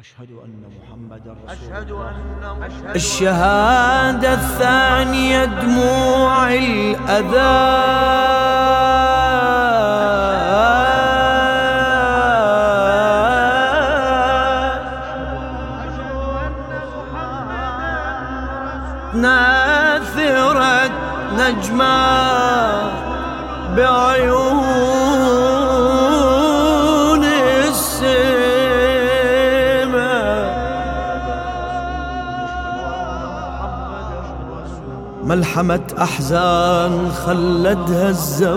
أشهد أن محمد رسول أشهد أن أشهد الشهادة الثانية دموع الأذى. ناثرت نجمة بعيون ملحمة أحزان خلدها الزمان.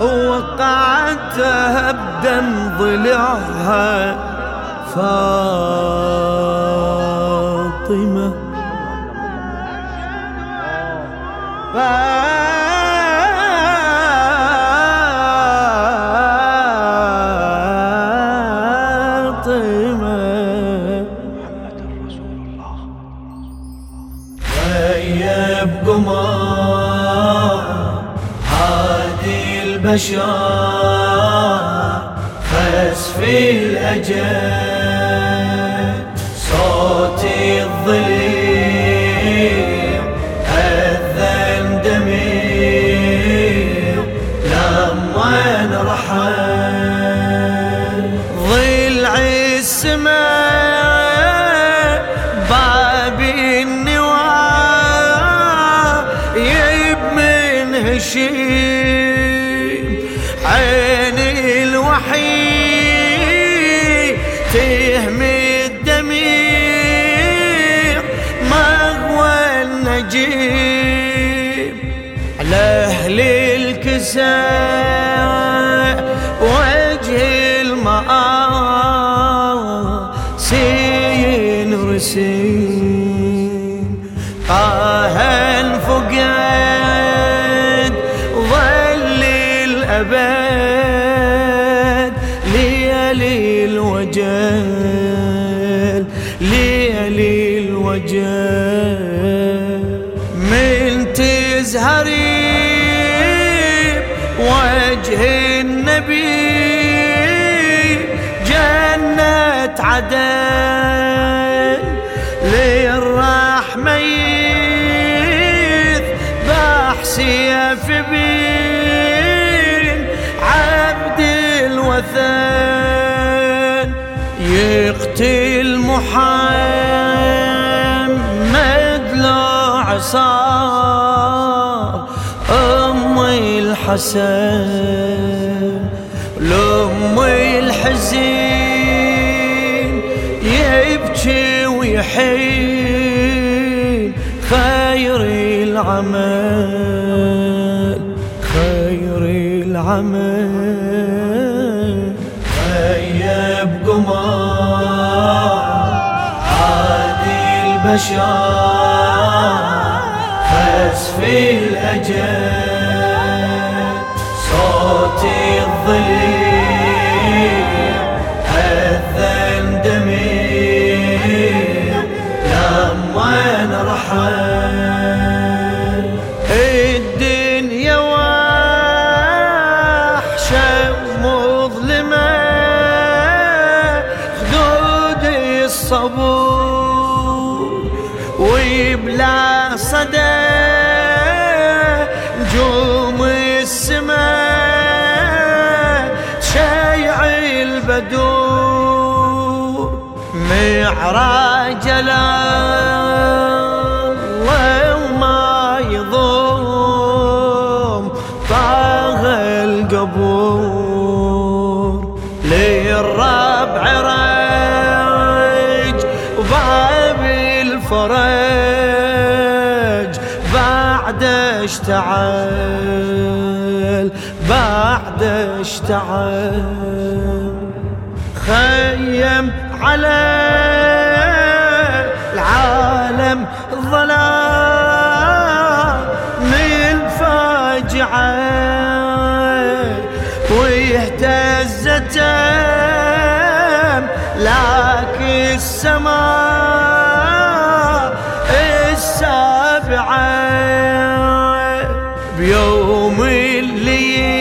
وقعتها بدم ضلعها فاطمة. فاطمة هادي البشر فاس في الأجل. صوتي الظليم تهمي الدمير مغوى النجيب على أهل الكساء وجه المآسي رسيم طه تزهري وجه النبي جنة عدن للرحمة يذبح سيف بين عبد الوثن يقتل محمد لو عصار الحسن لأمي الحزين يبكي ويحين. خير العمل خير العمل. غيب قمر عادي البشر فاس في الأجل. صوتي الظليم أذن دمير لما انرحل الدنيا وحشة ومظلمة خدود الصبور ويبلع صدى نجوم السماء معراج الله وما يضم طاغ القبور للربع رج وباب الفرج بعد اشتعل بعد اشتعل. خيم على الختم لك السماء السابعة بيوم الليل.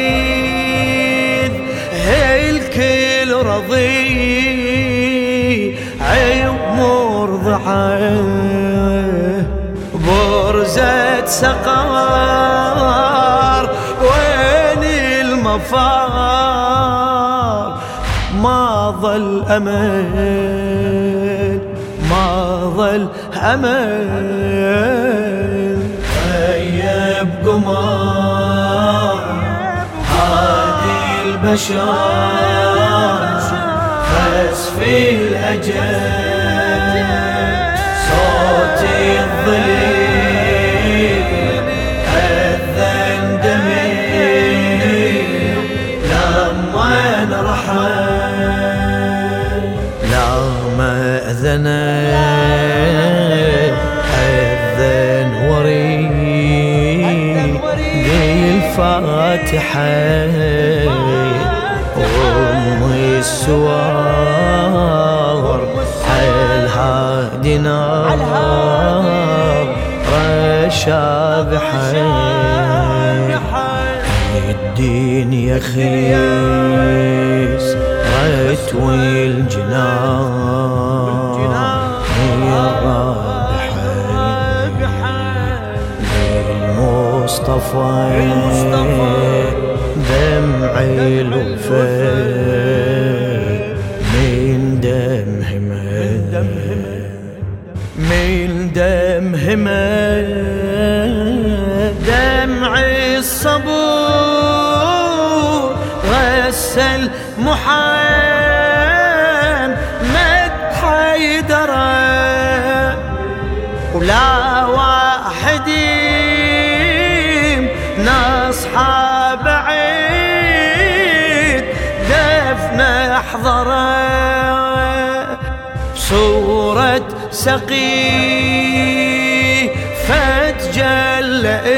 الكل رضي عيب مرضعة. برزة سقار وين المفار؟ ظل أمل ما ظل أمل. غيب قمار هادي البشر فس في الأجل صوت الظليل لما أذن أذن وري. بالفاتحة أم السوار الهادي نار رشابحة. الدين يخيس رتوي الجنان هي الرابحة للمصطفى. دمعي الوفاء من دمهم من دمهم غسل محمد حيدره ولا واحد نصحى بعيد دفن احضره بصورة سقي فتجلئ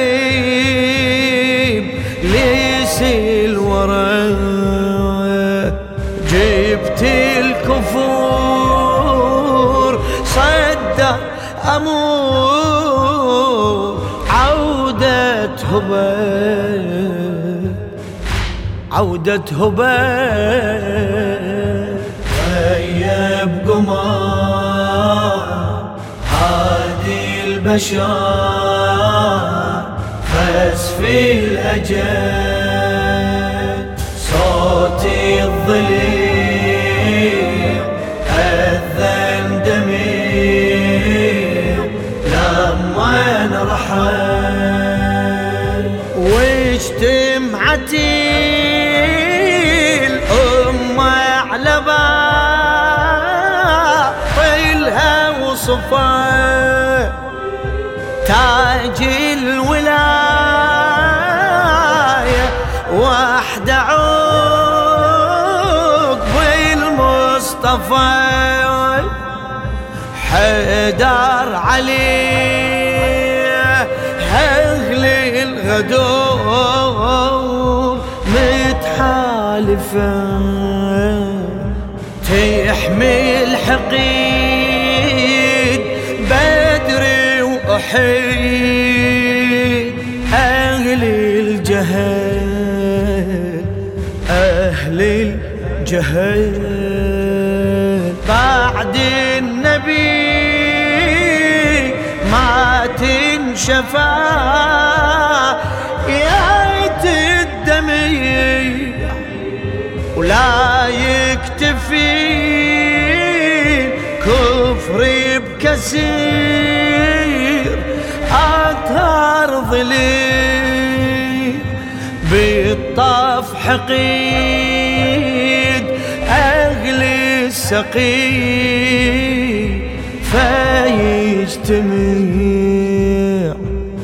أمور عودة هبل عودة هبل غيب قمار هادي البشر فاز في الأجل صوتي الظليل. واجتمعتي الأمة على باطلها وصفا تاج الولاية. وحد عقب المصطفى. حيدر علي أهل الغدور متحالفة تحمي الحقيد بدري وأحيد. أهل الجهل أهل الجهل. بعد النبي ما تنشفى. بالطف حقيد أغلي السقي فيجتمع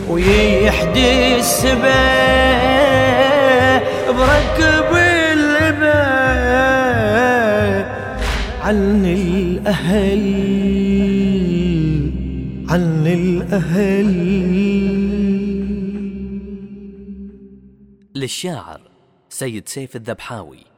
ويحدي السبا بركب الإباء عن الأهل عن الأهل. للشاعر سيد سيف الذبحاوي.